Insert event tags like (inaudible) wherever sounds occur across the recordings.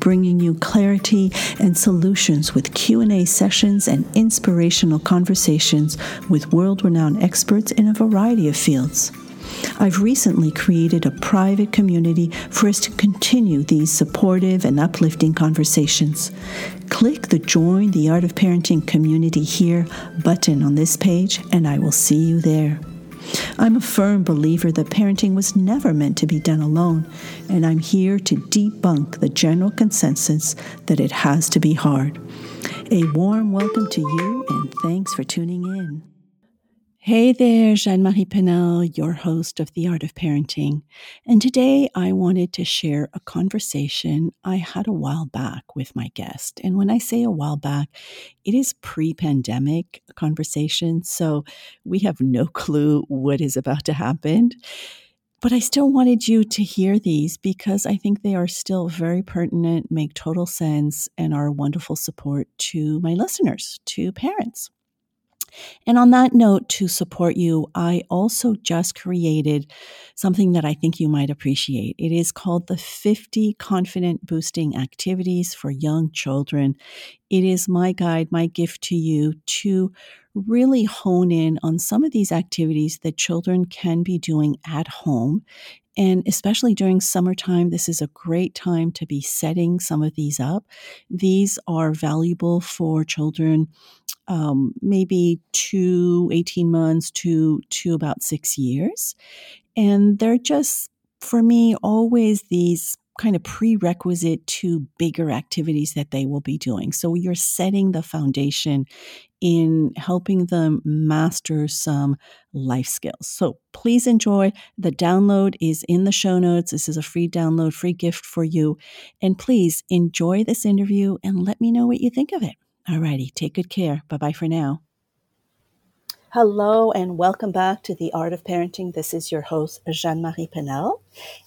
bringing you clarity and solutions with Q&A sessions and inspirational conversations with world-renowned experts in a variety of fields. I've recently created a private community for us to continue these supportive and uplifting conversations. Click the Join the Art of Parenting Community Here button on this page, and I will see you there. I'm a firm believer that parenting was never meant to be done alone, and I'm here to debunk the general consensus that it has to be hard. A warm welcome to you, and thanks for tuning in. Hey there, Jeanne Marie Paynel, your host of The Art of Parenting. And today I wanted to share a conversation I had a while back with my guest. And when I say a while back, it is pre pandemic conversation. So we have no (laughs) clue what is about to happen. But I still wanted you to hear these because I think they are still very pertinent, make total sense, and are a wonderful support to my listeners, to parents. And on that note, to support you, I also just created something that I think you might appreciate. It is called the 50 Confident Boosting Activities for Young Children. It is my guide, my gift to you to really hone in on some of these activities that children can be doing at home and especially during summertime, this is a great time to be setting some of these up. These are valuable for children, um, maybe two, 18 months to, to about six years. And they're just, for me, always these kind of prerequisite to bigger activities that they will be doing. So you're setting the foundation in helping them master some life skills. So please enjoy. The download is in the show notes. This is a free download, free gift for you. And please enjoy this interview and let me know what you think of it. Alrighty, take good care. Bye bye for now. Hello and welcome back to The Art of Parenting. This is your host, Jeanne Marie Paynel.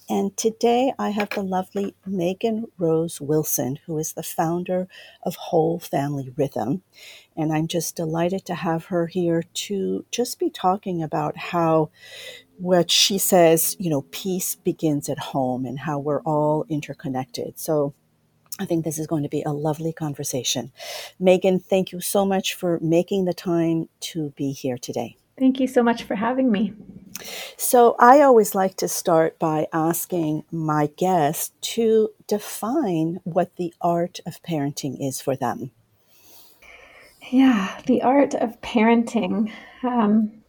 And today I have the lovely Meagan Rose Wilson, who is the founder of Whole Family Rhythm. And I'm just delighted to have her here to just be talking about how what she says, you know, peace begins at home and how we're all interconnected. So I think this is going to be a lovely conversation. Meagan, thank you so much for making the time to be here today. Thank you so much for having me. So, I always like to start by asking my guests to define what the art of parenting is for them. Yeah, the art of parenting. Um,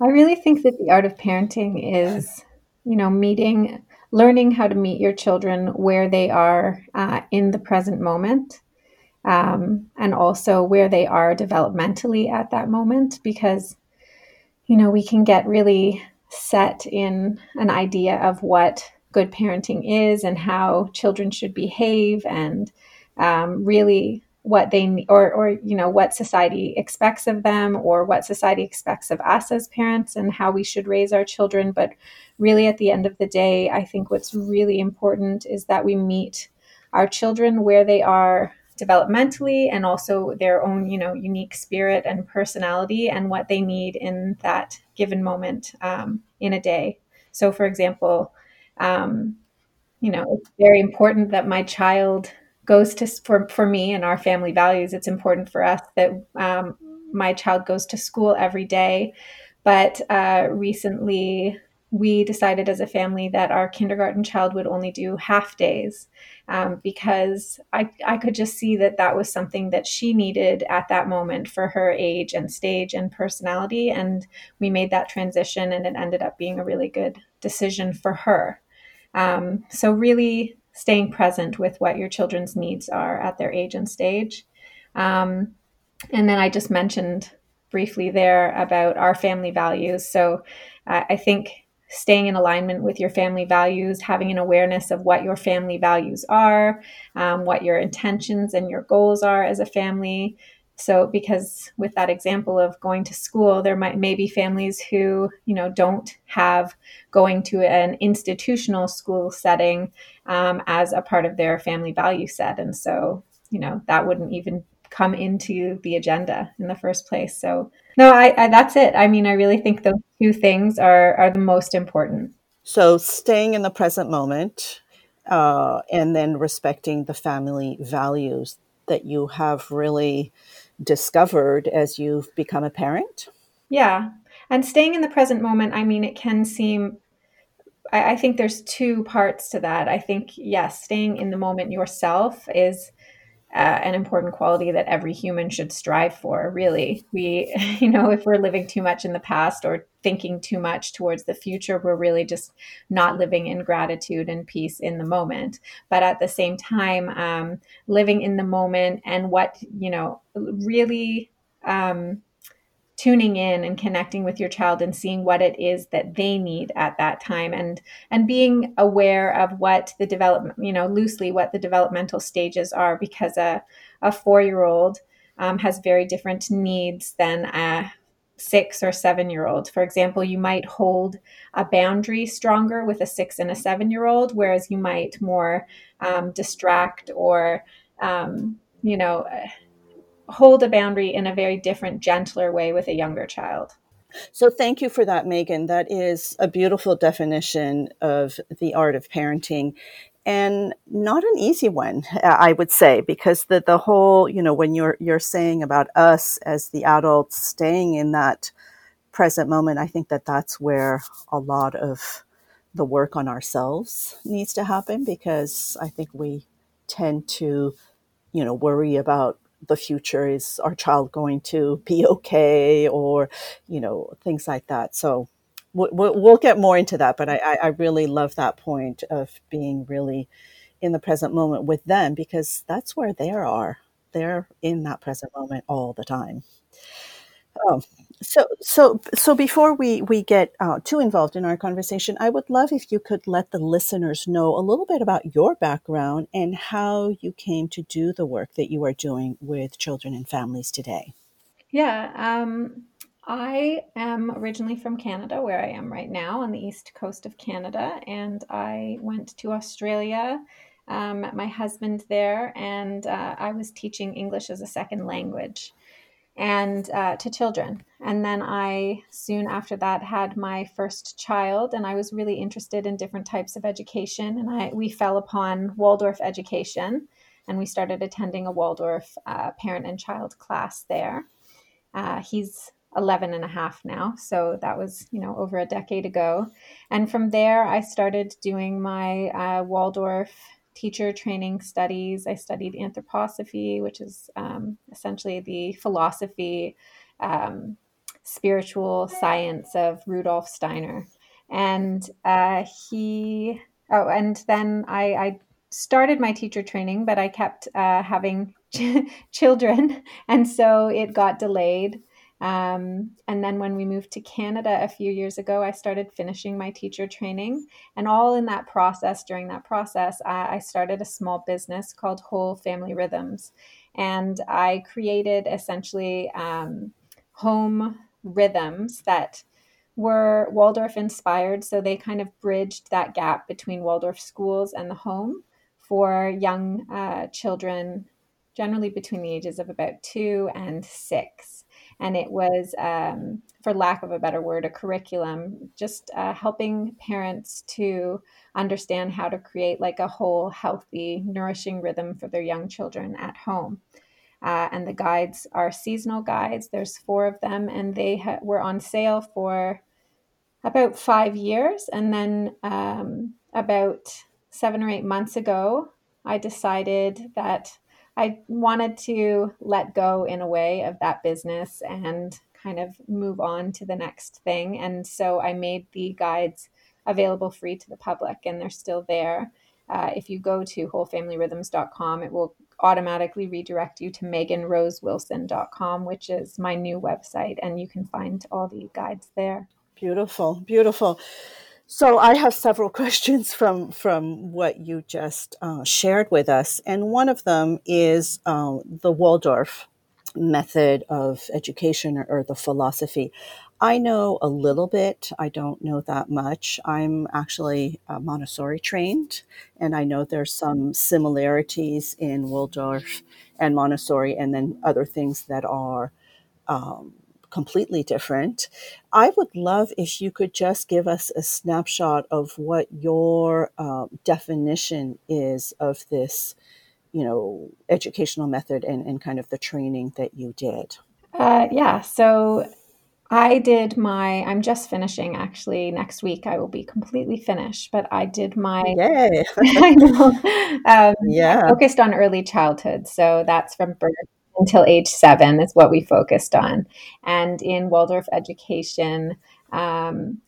I really think that the art of parenting is, you know, meeting learning how to meet your children where they are uh, in the present moment um, and also where they are developmentally at that moment because you know we can get really set in an idea of what good parenting is and how children should behave and um, really what they or or you know what society expects of them or what society expects of us as parents and how we should raise our children. But really at the end of the day i think what's really important is that we meet our children where they are developmentally and also their own you know unique spirit and personality and what they need in that given moment um, in a day. So for example um, you know it's very important that my child goes to for for me and our family values it's important for us that um, my child goes to school every day but uh, recently we decided as a family that our kindergarten child would only do half days um, because I, I could just see that that was something that she needed at that moment for her age and stage and personality. And we made that transition, and it ended up being a really good decision for her. Um, so, really staying present with what your children's needs are at their age and stage. Um, and then I just mentioned briefly there about our family values. So uh, I think staying in alignment with your family values, having an awareness of what your family values are, um, what your intentions and your goals are as a family, so because with that example of going to school there might may be families who you know don't have going to an institutional school setting um, as a part of their family value set. And so you know that wouldn't even come into the agenda in the first place. So no I, I that's it. I mean i really think those two things are are the most important. So staying in the present moment uh, and then respecting the family values that you have really discovered as you've become a parent? Yeah. And staying in the present moment, I mean, it can seem, I, I think there's two parts to that. I think, yes, staying in the moment yourself is uh, an important quality that every human should strive for really. We (laughs) you know if we're living too much in the past or thinking too much towards the future we're really just not living in gratitude and peace in the moment. But at the same time um, living in the moment and what you know really um, tuning in and connecting with your child and seeing what it is that they need at that time and and being aware of what the development you know loosely what the developmental stages are because a, a four year old um, has very different needs than a six or seven year old for example you might hold a boundary stronger with a six and a seven year old whereas you might more um, distract or um, you know hold a boundary in a very different, gentler way with a younger child. So, thank you for that, Meagan. That is a beautiful definition of the art of parenting and not an easy one, I would say, because the, the whole, you know, when you're, you're saying about us as the adults staying in that present moment, I think that that's where a lot of the work on ourselves needs to happen because I think we tend to, you know, worry about the future is our child going to be (laughs) okay or you know things like that. So we'll, we'll get more into that but I, I really love that point of being really in the present moment with them because that's where they are. They're in that present moment all the time um, so, so, so before we we get uh, too involved in our conversation, I would love if you could let the listeners know a little bit about your background and how you came to do the work that you are doing with children and families today. Yeah, um, I am originally from Canada, where I am right now on the east coast of Canada, and I went to Australia. Um, my husband there, and uh, I was teaching English as a second language and uh, to children. And then I soon after that had my first child, and I was really interested in different types of education. And I we fell upon Waldorf education, and we started attending a Waldorf uh, parent and child class there. Uh, he's 11 and a half now so that was you know over a decade ago and from there i started doing my uh, waldorf teacher training studies. I studied anthroposophy, which is um, essentially the philosophy, um, spiritual science of Rudolf Steiner. And uh, he, oh, and then I, I, started my teacher training, but I kept uh, having (laughs) children. And so it got delayed. Um, and then when we moved to Canada a few years ago, I started finishing my teacher training. And all in that process, during that process, I, I started a small business called Whole Family Rhythms. And I created essentially um, home rhythms that were Waldorf inspired. So they kind of bridged that gap between Waldorf schools and the home for young uh, children, generally between the ages of about two and six and it was, um, for lack of a better word, a curriculum, just uh, helping parents to understand how to create like a whole, healthy, nourishing rhythm for their young children at home. Uh, and the guides are seasonal guides. There's four of them, and they ha- were on sale for about five years. And then um, about seven or eight months ago, I decided that I wanted to let go in a way of that business and kind of move on to the next thing. And so I made the guides available free to the public, and they're still there. Uh, if you go to wholefamilyrhythms.com, it will automatically redirect you to meaganrosewilson.com, which is my new website, and you can find all the guides there. Beautiful, beautiful. So I have several (laughs) questions from from what you just uh, shared with us, and one of them is uh, the Waldorf method of education or, or, the philosophy. I know a little bit. I don't know that much. I'm actually uh, Montessori trained, and I know there's some similarities in Waldorf and Montessori, and then other things that are um, completely different. I would love if you could just give us a snapshot of what your uh, definition is of this you know, educational method and, and kind of the training that you did? Uh, yeah, so I did my, I'm just finishing actually. Next week I will be completely finished, but I did my, Yay. (laughs) I know, um, (laughs) yeah. focused on early childhood. So that's from birth until age seven is what we focused on. And in Waldorf education, um,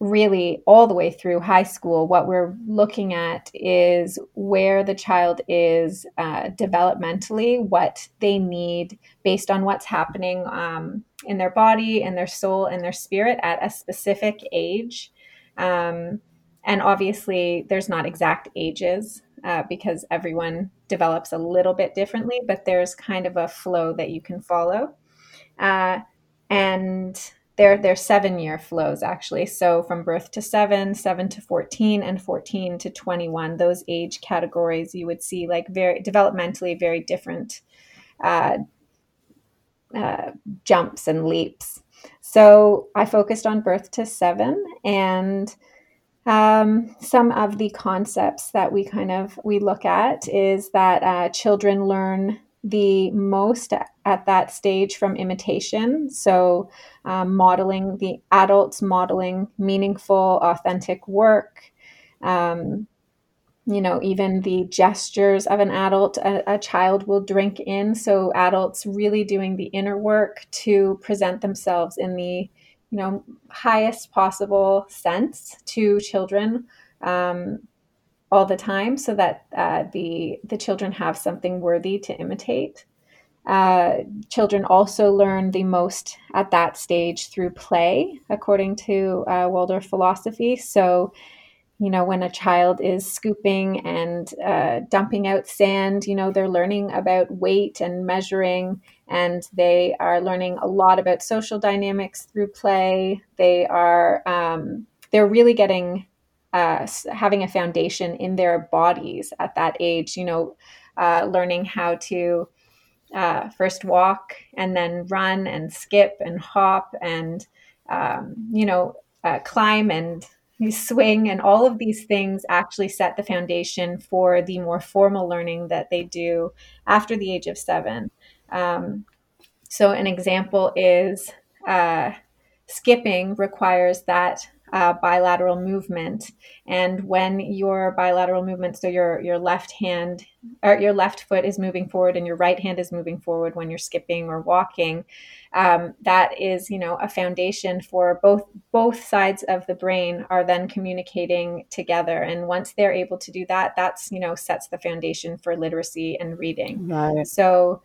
really all the way through high school, what we're looking at is where the child is uh, developmentally, what they need based on what's happening um, in their body, in their soul, in their spirit at a specific age. Um, and obviously, there's not exact ages uh, because everyone develops a little bit differently, but there's kind of a flow that you can follow. Uh, and they're, they're seven year flows actually. So from birth to seven, seven to 14, and 14 to 21, those age categories, you would see like very developmentally very different uh, uh, jumps and leaps. So I focused on birth to seven and um, some of the concepts that we kind of we look at is that uh, children learn the most at that stage from imitation. So, um, modeling the adults, modeling meaningful, authentic work. Um, you know, even the gestures of an adult, a, a, child will drink in. So, adults really doing the inner work to present themselves in the, you know, highest possible sense to children. Um, all the time so that uh, the the children have something worthy to imitate. Uh, children also learn the most at that stage through play, according to uh, Waldorf philosophy. So, you know, when a child is scooping and uh, dumping out sand, you know, they're learning about weight and measuring, and they are learning a lot about social dynamics through play. They are um, they're really getting uh, having a foundation in their bodies at that age, you know, uh, learning how to uh, first walk and then run and skip and hop and, um, you know, uh, climb and swing and all of these things actually set the foundation for the more formal learning that they do after the age of seven. Um, so, an example is uh, skipping requires that uh, bilateral movement. And when your bilateral movement, so your your left hand or your left foot is moving forward and your right hand is moving forward when you're skipping or walking, um, that is you know a foundation for both both sides of the brain are then communicating together. And once they're able to do that, that's you know sets the foundation for literacy and reading. Right. So.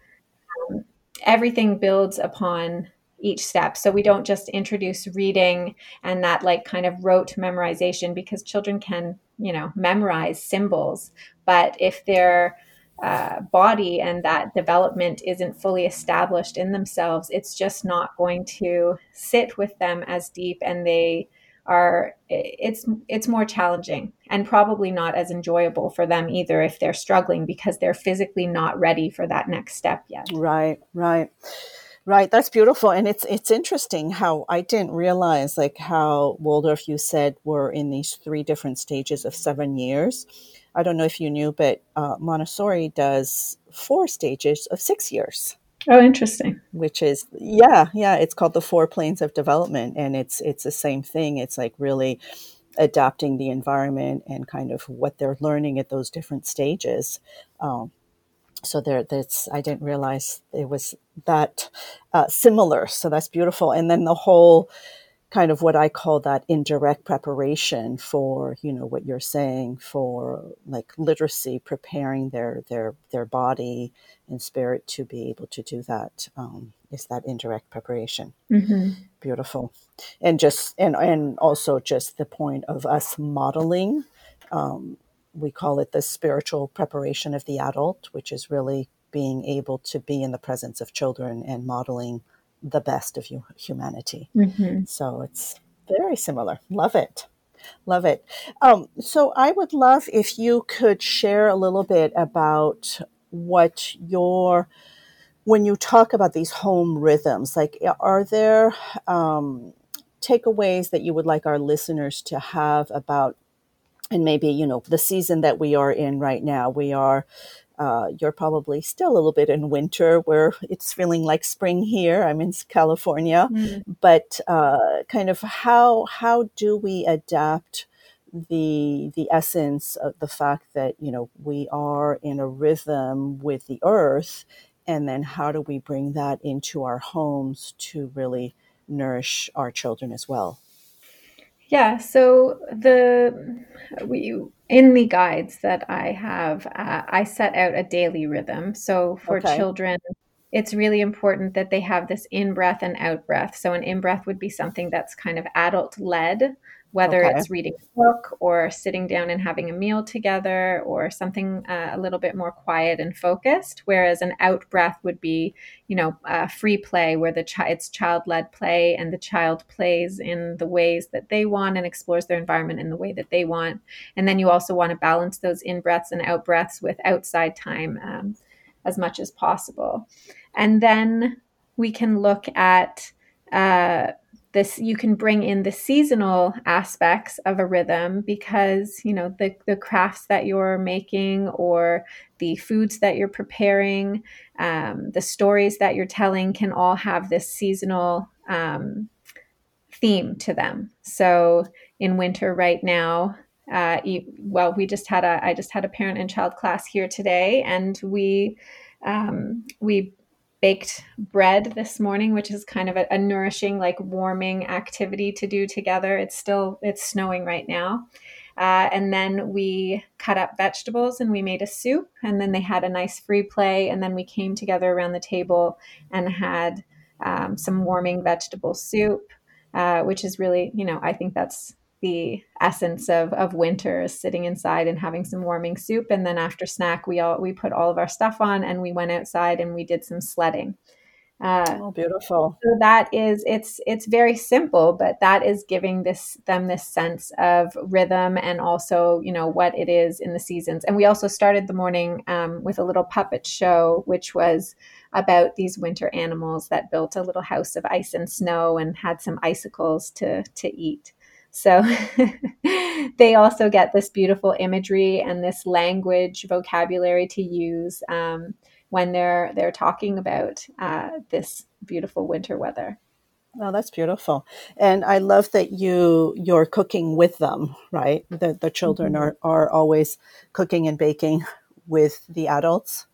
Everything builds upon each step. So we don't just introduce reading and that like kind of rote memorization because children can, you know, memorize symbols. But if their uh, body and that development isn't fully established in themselves, it's just not going to sit with them as deep and they are it's it's more challenging and probably not as enjoyable for them either if they're struggling because they're physically not ready for that next step yet. Right, right. Right, that's beautiful, and it's it's interesting how I didn't realize like how Waldorf you said were in these three different stages of seven years. I don't know if you knew, but uh, Montessori does four stages of six years. Oh, interesting. Which is yeah, yeah. It's called the four planes of development, and it's it's the same thing. It's like really adapting the environment and kind of what they're learning at those different stages. Um, so there that's i didn't realize it was that uh, similar so that's beautiful and then the whole kind of what i call that indirect preparation for you know what you're saying for like literacy preparing their their their body and spirit to be able to do that um, is that indirect preparation mm-hmm. beautiful and just and and also just the point of us modeling um, we call it the spiritual preparation of the adult, which is really being able to be in the presence of children and modeling the best of humanity. Mm-hmm. So it's very similar. Love it. Love it. Um, so I would love if you could share a little bit about what your when you talk about these home rhythms, like are there um, takeaways that you would like our listeners to have about and maybe you know the season that we are in right now we are uh, you're probably still a little bit in winter where it's feeling like spring here. I'm in California, mm. but uh, kind of how how do we adapt the the essence of the fact that you know we are in a rhythm with the earth, and then how do we bring that into our homes to really nourish our children as well? Yeah, so the we in the guides that I have, uh, I set out a daily rhythm. So for okay. children, it's really important that they have this in breath and out breath. So an in breath would be something that's kind of adult led whether okay. it's reading a book or sitting down and having a meal together or something uh, a little bit more quiet and focused whereas an out breath would be you know uh, free play where the chi- it's child-led play and the child plays in the ways that they want and explores their environment in the way that they want and then you also want to balance those in breaths and out breaths with outside time um, as much as possible and then we can look at uh, this you can bring in the seasonal aspects of a rhythm because you know the, the crafts that you're making or the foods that you're preparing um, the stories that you're telling can all have this seasonal um, theme to them. So in winter right now uh, well we just had a i just had a parent and child class here today and we um, we baked bread this morning, which is kind of a, a, nourishing, like warming activity to do together. It's still it's snowing right now. Uh, and then we cut up vegetables and we made a soup. And then they had a nice free play. And then we came together around the table and had um, some warming vegetable soup, uh, which is really, you know, I think that's the essence of of winter is sitting inside and having some warming soup. And then after snack we all we put all of our stuff on and we went outside and we did some sledding. Uh, oh beautiful. so that is it's it's very simple but that is giving this them this sense of rhythm and also you know what it is in the seasons. And we also started the morning um, with a little puppet show which was about these winter animals that built a little house of ice and snow and had some icicles to to eat so (laughs) they also get this beautiful imagery and this language vocabulary to use um, when they're they're talking about uh, this beautiful winter weather. Oh, that's beautiful, and I love that you you're cooking with them. Right, the the children mm-hmm. are are always cooking and baking with the adults.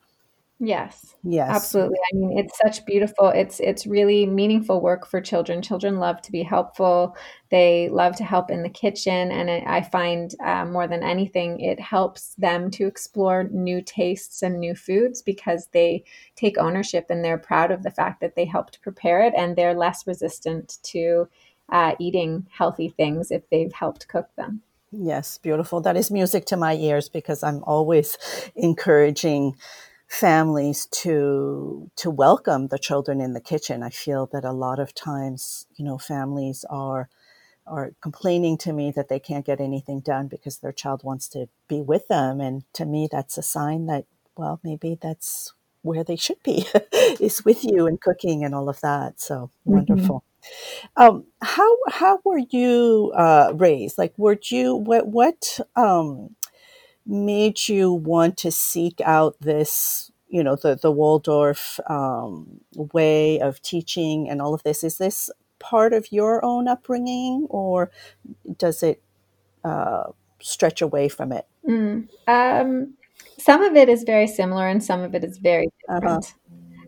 Yes. Yes. Absolutely. I mean, it's such beautiful. It's it's really meaningful work for children. Children love to be helpful. They love to help in the kitchen, and it, I find uh, more than anything, it helps them to explore new tastes and new foods because they take ownership and they're proud of the fact that they helped prepare it, and they're less resistant to uh, eating healthy things if they've helped cook them. Yes, beautiful. That is music to my ears because I'm always (laughs) encouraging families to to welcome the children in the kitchen. I feel that a lot of times, you know, families are are complaining to me that they can't get anything done because their child wants to be with them and to me that's a sign that well maybe that's where they should be (laughs) is with you and cooking and all of that so mm-hmm. wonderful um, how how were you uh, raised like were you what what um, made you want to seek out this, you know, the, the Waldorf um, way of teaching and all of this? Is this part of your own upbringing or does it uh, stretch away from it? Mm. Um, some of it is very similar and some of it is very uh-huh. different. Uh-huh.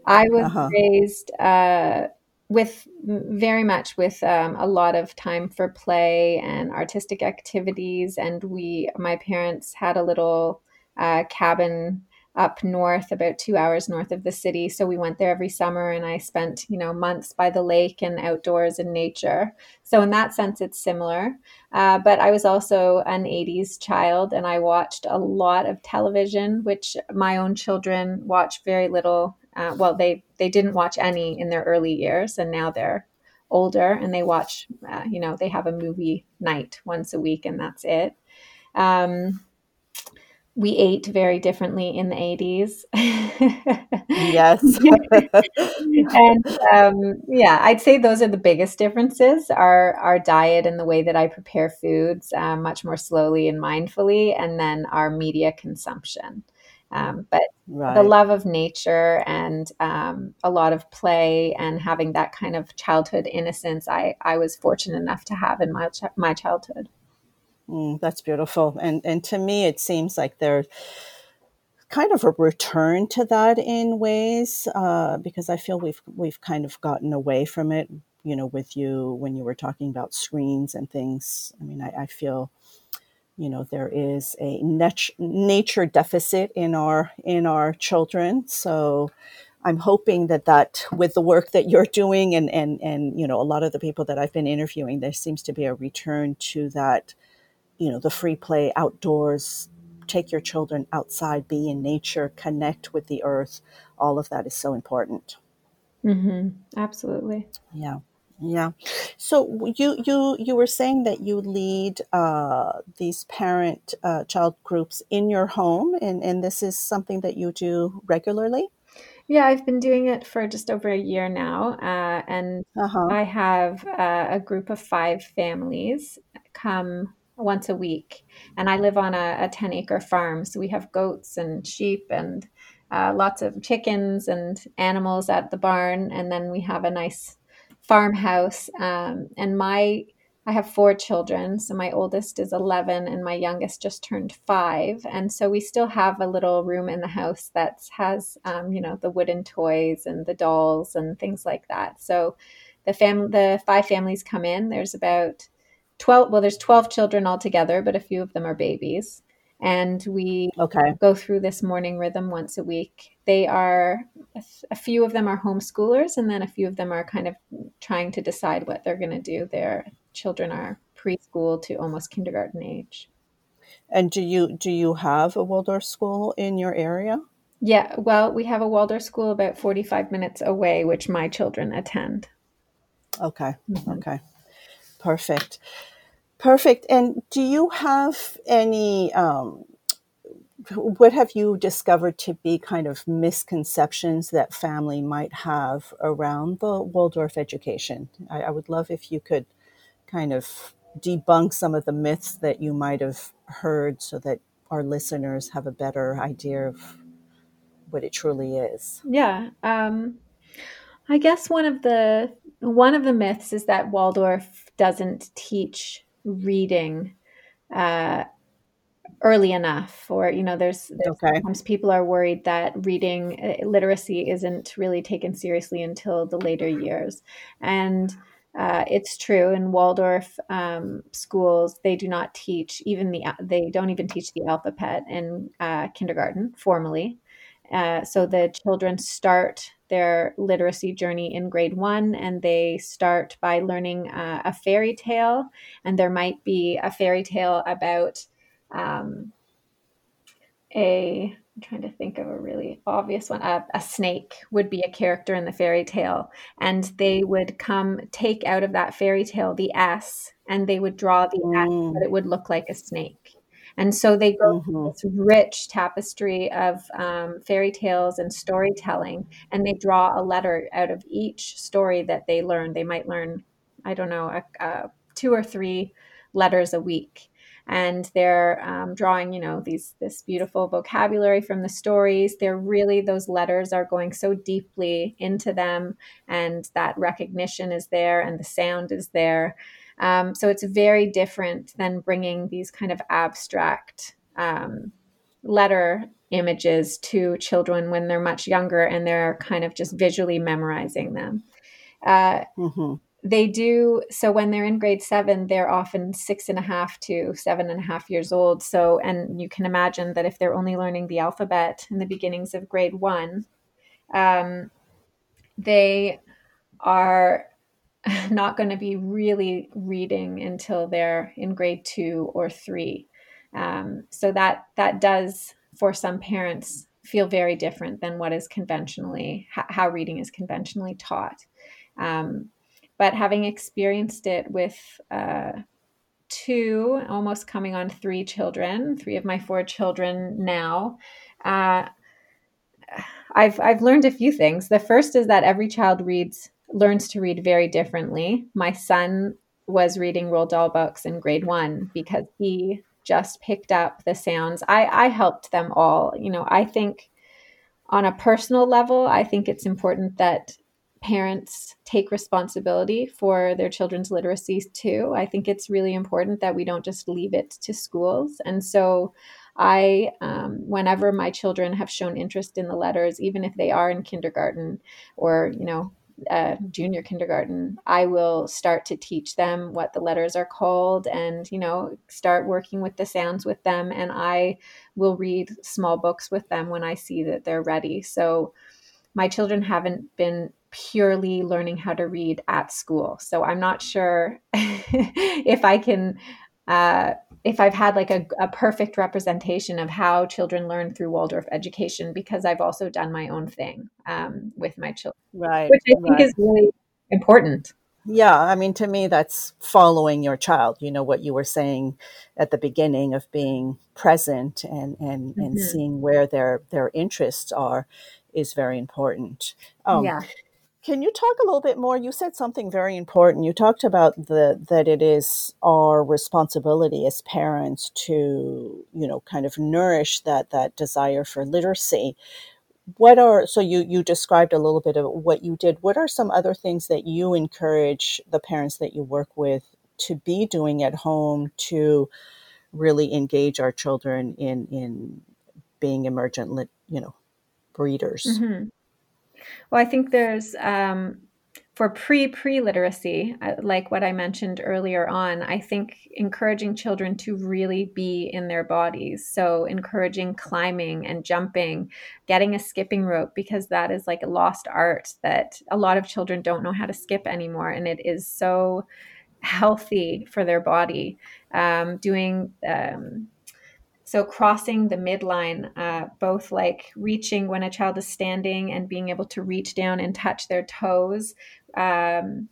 I was uh-huh. raised uh, with very much with um, a lot of time for play and artistic activities and we my parents had a little uh, cabin up north, about two hours north of the city. So we went there every summer and I spent, you know, months by the lake and outdoors in nature. So in that sense, it's similar. Uh, but I was also an 80s child and I watched a lot of television, which my own children watch very little. Uh, well, they, they didn't watch any in their early years and now they're older and they watch, uh, you know, they have a movie night once a week and that's it. Um, we ate very differently in the 80s. yes. (laughs) and um, yeah, I'd say those are the biggest differences our, our diet and the way that I prepare foods um, much more slowly and mindfully, and then our media consumption. Um, but right. the love of nature and um, a lot of play and having that kind of childhood innocence, I, I was fortunate enough to have in my, ch- my childhood. Mm, that's beautiful. And and to me, it seems like there's kind of a return to that in ways uh, because I feel we've we've kind of gotten away from it. You know, with you when you were talking about screens and things. I mean, I, I feel you know there is a nat- nature deficit in our in our children. So i'm hoping that that with the work that you're doing and and and you know a lot of the people that i've been interviewing there seems to be a return to that you know the free play outdoors take your children outside be in nature connect with the earth. All of that is so important. Mm-hmm. absolutely. Yeah yeah so you you you were saying that you lead uh, these parent uh, child groups in your home and and this is something that you do regularly yeah, I've been doing it for just over a year now. Uh, and uh-huh. I have uh, a group of five families come once a week. And I live on a, a 10 acre farm. So we have goats and sheep and uh, lots of chickens and animals at the barn. And then we have a nice farmhouse. Um, and my, I have four children. So my oldest is 11 and my youngest just turned five. And so we still have a little room in the house that has, um, you know, the wooden toys and the dolls and things like that. So the fam, the five families come in. There's about 12 well there's 12 children altogether but a few of them are babies and we okay. go through this morning rhythm once a week. They are a few of them are homeschoolers and then a few of them are kind of trying to decide what they're going to do. Their children are preschool to almost kindergarten age. And do you do you have a waldorf school in your area? Yeah well we have a waldorf school about 45 minutes away which my children attend. Okay mm-hmm. okay. Perfect Perfect. And do you have any, um, what have you discovered to be kind of misconceptions that family might have around the Waldorf education? I, I would love if you could kind of debunk some of the myths that you might have heard so that our listeners have a better idea of what it truly is. Yeah. Um, I guess one of the one of the myths is that Waldorf doesn't teach reading uh, early enough or you know there's, there's okay. sometimes people are worried that reading uh, literacy isn't really taken seriously until the later years and uh, it's true in Waldorf um, schools they do not teach even the they don't even teach the alphabet in uh, kindergarten formally uh, so the children start their literacy journey in grade one and they start by learning uh, a fairy tale. And there might be a fairy tale about um, a, I'm trying to think of a really obvious one. A, a, snake would be a character in the fairy tale, and they would come take out of that fairy tale the S, and they would draw the mm. S, but it would look like a snake. And so they go mm-hmm. through this rich tapestry of um, fairy tales and storytelling, and they draw a letter out of each story that they learn. They might learn, I don't know, a, a two or three letters a week and they're um, drawing you know these this beautiful vocabulary from the stories they're really those letters are going so deeply into them and that recognition is there and the sound is there um, so it's very different than bringing these kind of abstract um, letter images to children when they're much younger and they're kind of just visually memorizing them. Uh, mm-hmm. they do so when they're in grade seven they're often six and a half to seven and a half years old so and you can imagine that if they're only learning the alphabet in the beginnings of grade one um, they are (laughs) not going to be really reading until they're in grade two or three um, so that that does for some parents feel very different than what is conventionally how reading is conventionally taught um, but having experienced it with uh, two, almost coming on three children, three of my four children now, uh, I've I've learned a few things. The first is that every child reads learns to read very differently. My son was reading Roald Dahl books in grade one because he just picked up the sounds. I, I helped them all. You know, I think on a personal level, I think it's important that parents take responsibility for their children's literacy too. I think it's really important that we don't just leave it to schools. And so, I, um, whenever my children have shown interest in the letters, even if they are in kindergarten or, you know, uh, junior kindergarten, I will start to teach them what the letters are called and, you know, start working with the sounds with them. And I will read small books with them when I see that they're ready. So my children haven't been purely learning how to read at school. So I'm not sure (laughs) if I can, uh, if I've had like a, a, perfect representation of how children learn through Waldorf education, because I've also done my own thing um, with my children, right? Which I think right. is really important. Yeah, I mean, to me, that's following your child. You know what you were saying at the beginning of being present and and mm-hmm. and seeing where their their interests are is very important. Um, yeah. Can you talk a little bit more? You said something very important. You talked about the that it is our responsibility as parents to, you know, kind of nourish that that desire for literacy. What are so you you described a little bit of what you did. What are some other things that you encourage the parents that you work with to be doing at home to really engage our children in in being emergent, you know, readers? Mm-hmm. Well, I think there's um, for pre pre literacy, like what I mentioned earlier on, I think encouraging children to really be in their bodies. So, encouraging climbing and jumping, getting a skipping rope, because that is like a lost art that a lot of children don't know how to skip anymore. And it is so healthy for their body. Um, doing um, so crossing the midline, uh, both like reaching when a child is standing and being able to reach down and touch their toes. Um,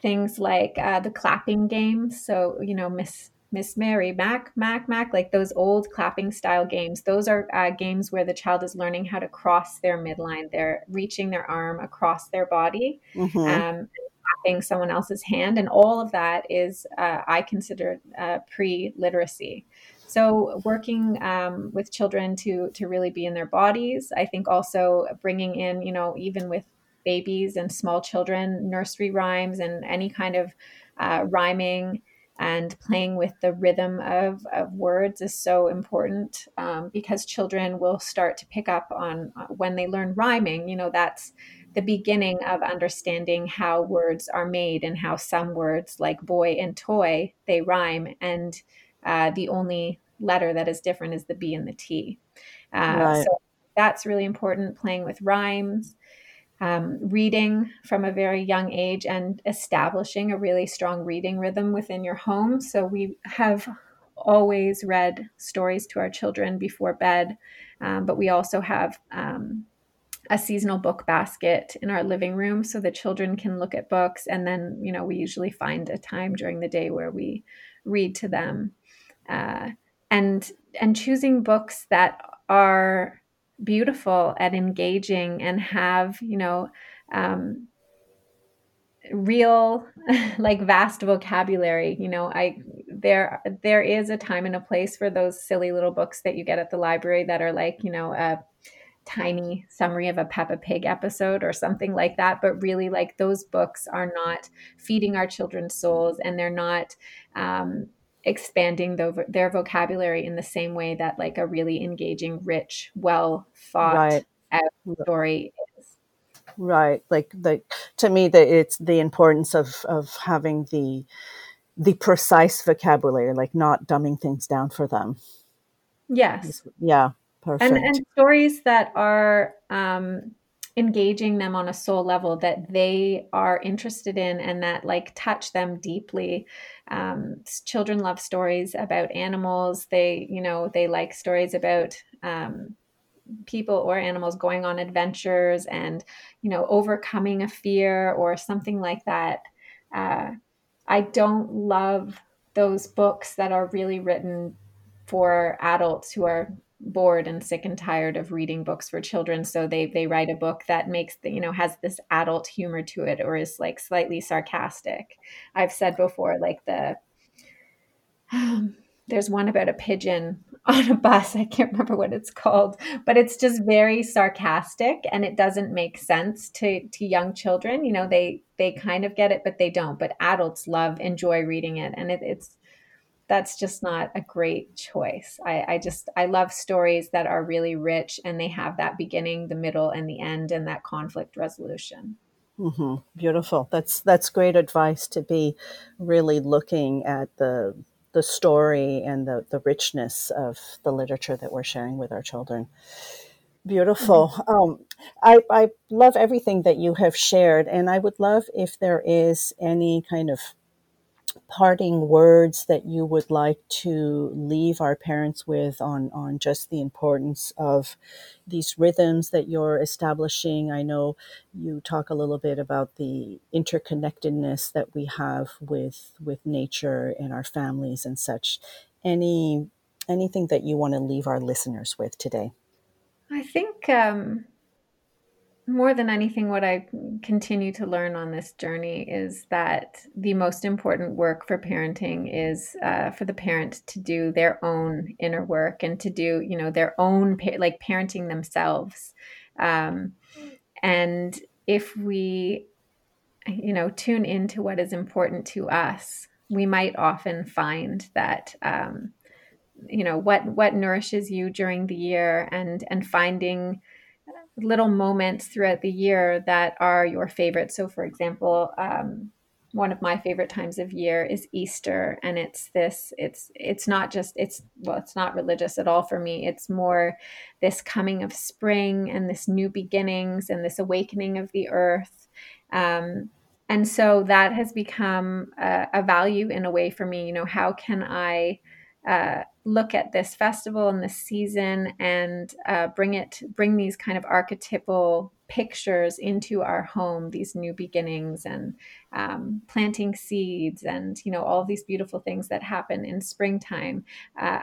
things like uh, the clapping games. So you know, Miss Miss Mary, Mack, Mack, Mack, like those old clapping style games. Those are uh, games where the child is learning how to cross their midline. They're reaching their arm across their body, mm-hmm. um, clapping someone else's hand, and all of that is uh, I consider uh, pre literacy. So working um, with children to to really be in their bodies. I think also bringing in, you know, even with babies and small children, nursery rhymes and any kind of uh, rhyming and playing with the rhythm of, of words is so important um, because children will start to pick up on uh, when they learn rhyming you know that's the beginning of understanding how words are made and how some words like boy and toy they rhyme and uh, the only letter that is different is the B and the T. Uh, right. So that's really important. Playing with rhymes, um, reading from a very young age, and establishing a really strong reading rhythm within your home. So we have always read stories to our children before bed, um, but we also have. Um, a seasonal book basket in our living room so the children can look at books and then you know we usually find a time during the day where we read to them uh, and and choosing books that are beautiful and engaging and have you know um, real (laughs) like vast vocabulary you know i there there is a time and a place for those silly little books that you get at the library that are like you know a tiny summary of a Peppa Pig episode or something like that. But really, like those books are not feeding our children's souls and they're not um, expanding the, their vocabulary in the same way that like a really engaging, rich, well thought right. out story is. right. Like like to me that it's the importance of of having the the precise vocabulary like not dumbing things down for them. Yes. Yeah. Perfect and and stories that are um engaging them on a soul level that they are interested in and that like touch them deeply. Um, children love stories about animals. They you know they like stories about um, people or animals going on adventures and you know overcoming a fear or something like that. Uh, i don't love those books that are really written for adults who are bored and sick and tired of reading books for children so they they write a book that makes the you know has this adult humor to it or is like slightly sarcastic i've said before like the um, there's one about a pigeon (laughs) on a bus. I can't remember what it's called, but it's just very sarcastic and it doesn't make sense to to young children. You know, they they kind of get it, but they don't. But adults love enjoy reading it, and it, it's that's just not a great choice. I, I just I love stories that are really rich and they have that beginning, the middle, and the end, and that conflict resolution. Mm-hmm. Beautiful. That's that's great advice to be really looking at the the story and the, the richness of the literature that we're sharing with our children. Beautiful. Mm-hmm. Um, I, I love everything that you have shared, and I would love if there is any kind of parting words that you would like to leave our parents with on, on just the importance of these rhythms that you're establishing? I know you talk a little bit about the interconnectedness that we have with with nature and our families and such. Any anything that you want to leave our listeners with today? I think um, more than anything, what I continue to learn on this journey is that the most important work for parenting is uh, for the parent to do their own inner work and to do, you know, their own like parenting themselves. Um, and if we, you know, tune into what is important to us, we might often find that. Um, you know what what nourishes you during the year and and finding little moments throughout the year that are your favorite. So, for example, um, one of my favorite times of year is Easter, and it's this. It's it's not just it's well, it's not religious at all for me. It's more this coming of spring and this new beginnings and this awakening of the earth. Um, and so that has become a, a value in a way for me. You know, how can I uh, look at this festival and this season and uh, bring it bring these kind of archetypal pictures into our home these new beginnings and um, planting seeds and you know all these beautiful things that happen in springtime uh,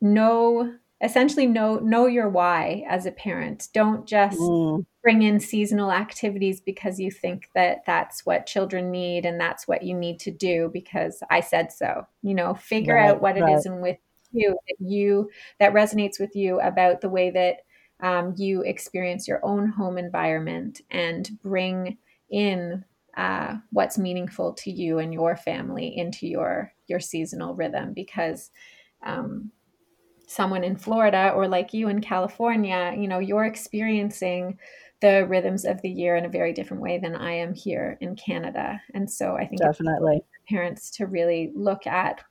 know essentially know know your why as a parent don't just mm bring in seasonal activities because you think that that's what children need and that's what you need to do because I said so. You know, figure right, out what right. it is and with you that you that resonates with you about the way that um, you experience your own home environment and bring in uh, what's meaningful to you and your family into your your seasonal rhythm because um, someone in Florida or like you in California, you know, you're experiencing the rhythms of the year in a very different way than I am here in Canada. And so I think definitely parents to really look at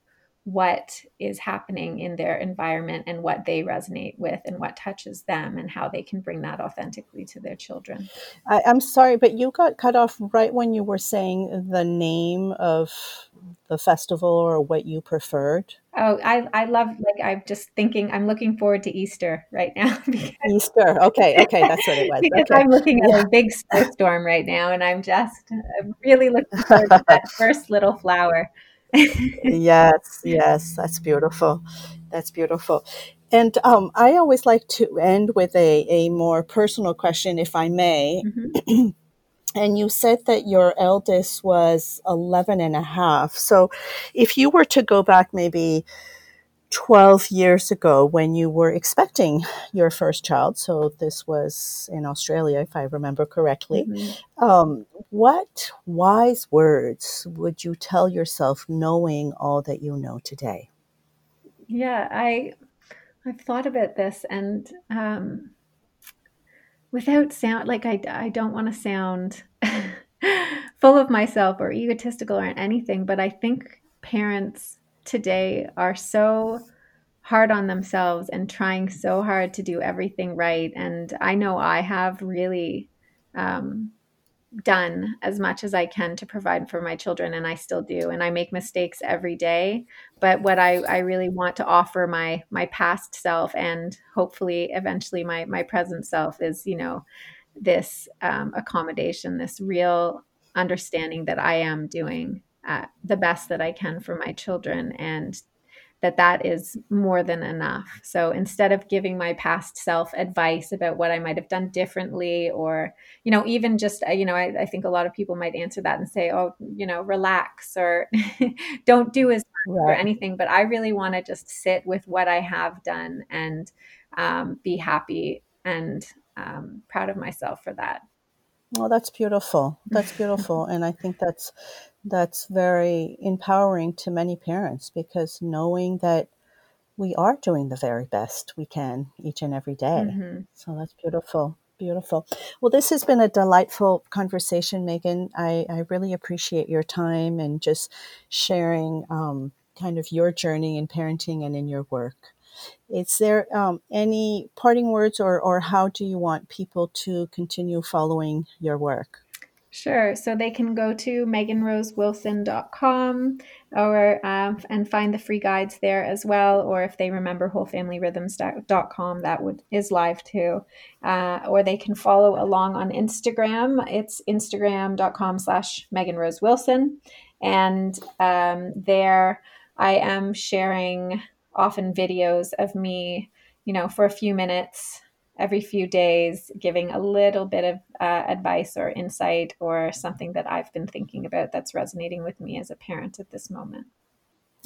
what is happening in their environment and what they resonate with and what touches them and how they can bring that authentically to their children. I, am sorry, but you got cut off right when you were saying the name of the festival or what you preferred. Oh, I, I love like I'm just thinking I'm looking forward to Easter right now. (laughs) Easter, okay, okay, that's what it was. because okay. I'm looking at yeah. a big snowstorm right now, and I'm just I'm really looking forward to that (laughs) first little flower yes, yes, that's beautiful. That's beautiful. And um, I always like to end with a, a more personal question, if I may. Mm-hmm. (clears throat) and you said that your eldest was 11 and a half. So if you were to go back maybe 12 years ago when you were expecting your first child. So this was in Australia, if I remember correctly. Mm-hmm. Um, what wise words would you tell yourself knowing all that you know today? Yeah, I I've thought about this and um, without sound like I, I don't want to sound (laughs) full of myself or egotistical or anything, but I think parents today are so hard on themselves and trying so hard to do everything right. And I know I have really um, done as much as I can to provide for my children, and I still do. And I make mistakes every day. But what I, I really want to offer my my past self and hopefully eventually my my present self is, you know, this um, accommodation, this real understanding that I am doing uh, the best that I can for my children and that that is more than enough. So instead of giving my past self advice about what I might have done differently, or, you know, even just, uh, you know, I, I think a lot of people might answer that and say, oh, you know, relax or (laughs) don't do as much right. or anything. But I really want to just sit with what I have done and um, be happy and um, proud of myself for that. Well, that's beautiful. That's beautiful. (laughs) and I think that's that's very empowering to many parents because knowing that we are doing the very best we can each and every day. Mm-hmm. So that's beautiful. Beautiful. Well, this has been a delightful conversation, Meagan. I, I really appreciate your time and just sharing um, kind of your journey in parenting and in your work. Is there um, any parting words, or, or how do you want people to continue following your work? Sure. So they can go to meaganrosewilson.com or um, and find the free guides there as well. Or if they remember wholefamilyrhythms.com, that would is live too. Uh, or they can follow along on Instagram. It's instagram.com slash Meagan Rose Wilson. And um, there I am sharing often videos of me, you know, for a few minutes every few days, giving a little bit of uh, advice or insight or something that I've been thinking about that's resonating with me as a parent at this moment.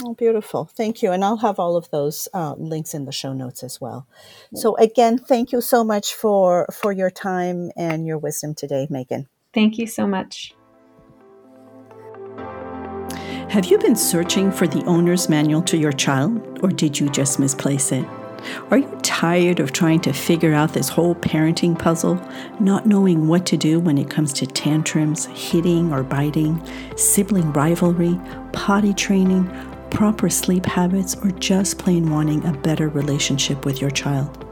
Oh, beautiful. Thank you. And I'll have all of those uh, links in the show notes as well. So again, thank you so much for, for your time and your wisdom today, Meagan. Thank you so much. Have you been searching for the owner's manual to your child, or did you just misplace it? Are you tired of trying to figure out this whole parenting puzzle, not knowing what to do when it comes to tantrums, hitting or biting, sibling rivalry, potty training, proper sleep habits, or just plain wanting a better relationship with your child?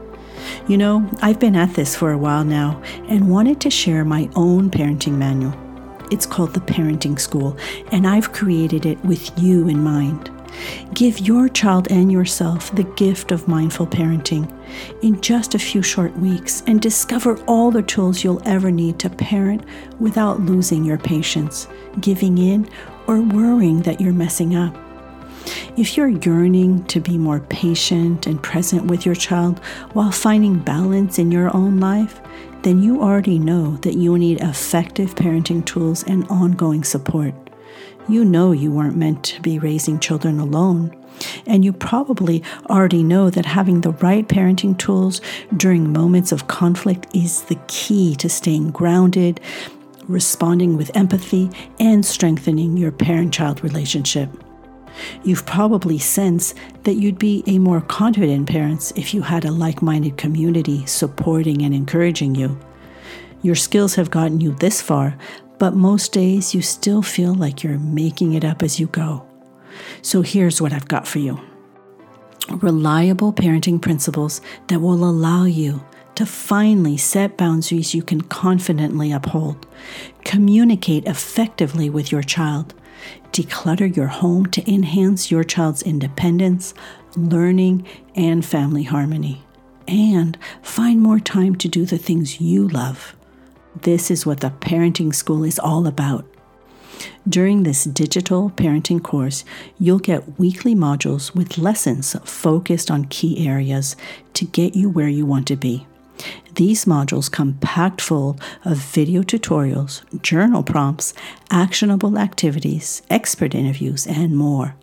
You know, I've been at this for a while now and wanted to share my own parenting manual. It's called The Parenting School, and I've created it with you in mind. Give your child and yourself the gift of mindful parenting in just a few short weeks and discover all the tools you'll ever need to parent without losing your patience, giving in, or worrying that you're messing up. If you're yearning to be more patient and present with your child while finding balance in your own life, then you already know that you need effective parenting tools and ongoing support. You know you weren't meant to be raising children alone. And you probably already know that having the right parenting tools during moments of conflict is the key to staying grounded, responding with empathy, and strengthening your parent child relationship. You've probably sensed that you'd be a more confident parent if you had a like minded community supporting and encouraging you. Your skills have gotten you this far, but most days you still feel like you're making it up as you go. So here's what I've got for you reliable parenting principles that will allow you to finally set boundaries you can confidently uphold, communicate effectively with your child, declutter your home to enhance your child's independence, learning, and family harmony, and find more time to do the things you love. This is what the parenting school is all about. During this digital parenting course, you'll get weekly modules with lessons focused on key areas to get you where you want to be. These modules come packed full of video tutorials, journal prompts, actionable activities, expert interviews, and more,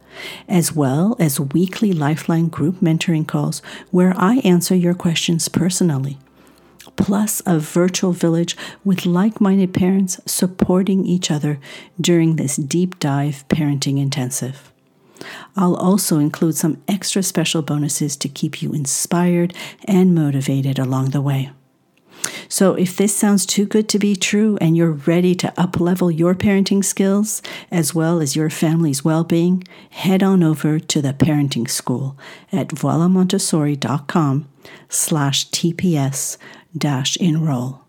as well as weekly Lifeline group mentoring calls where I answer your questions personally plus a virtual village with like minded parents supporting each other during this deep dive parenting intensive. I'll also include some extra special bonuses to keep you inspired and motivated along the way. So if this sounds too good to be true and you're ready to uplevel your parenting skills as well as your family's well-being, head on over to the parenting school at voilamontessori.com slash TPS dash enroll.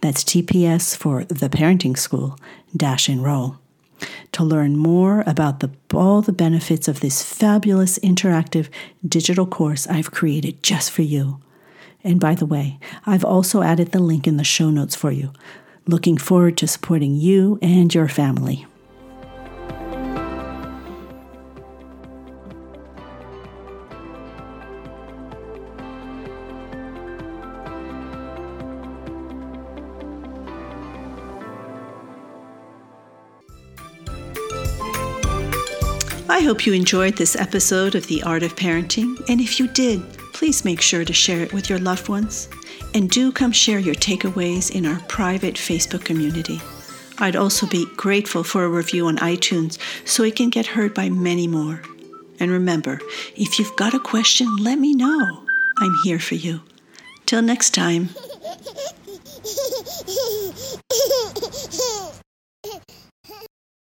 That's TPS for the parenting school dash enroll. To learn more about the, all the benefits of this fabulous interactive digital course I've created just for you. And by the way, I've also added the link in the show notes for you. Looking forward to supporting you and your family. Hope you enjoyed this episode of The Art of Parenting, and if you did, please make sure to share it with your loved ones. And do come share your takeaways in our private Facebook community. I'd also be grateful for a review on iTunes so it can get heard by many more. And remember, if you've got a question, let me know. I'm here for you. Till next time. (laughs)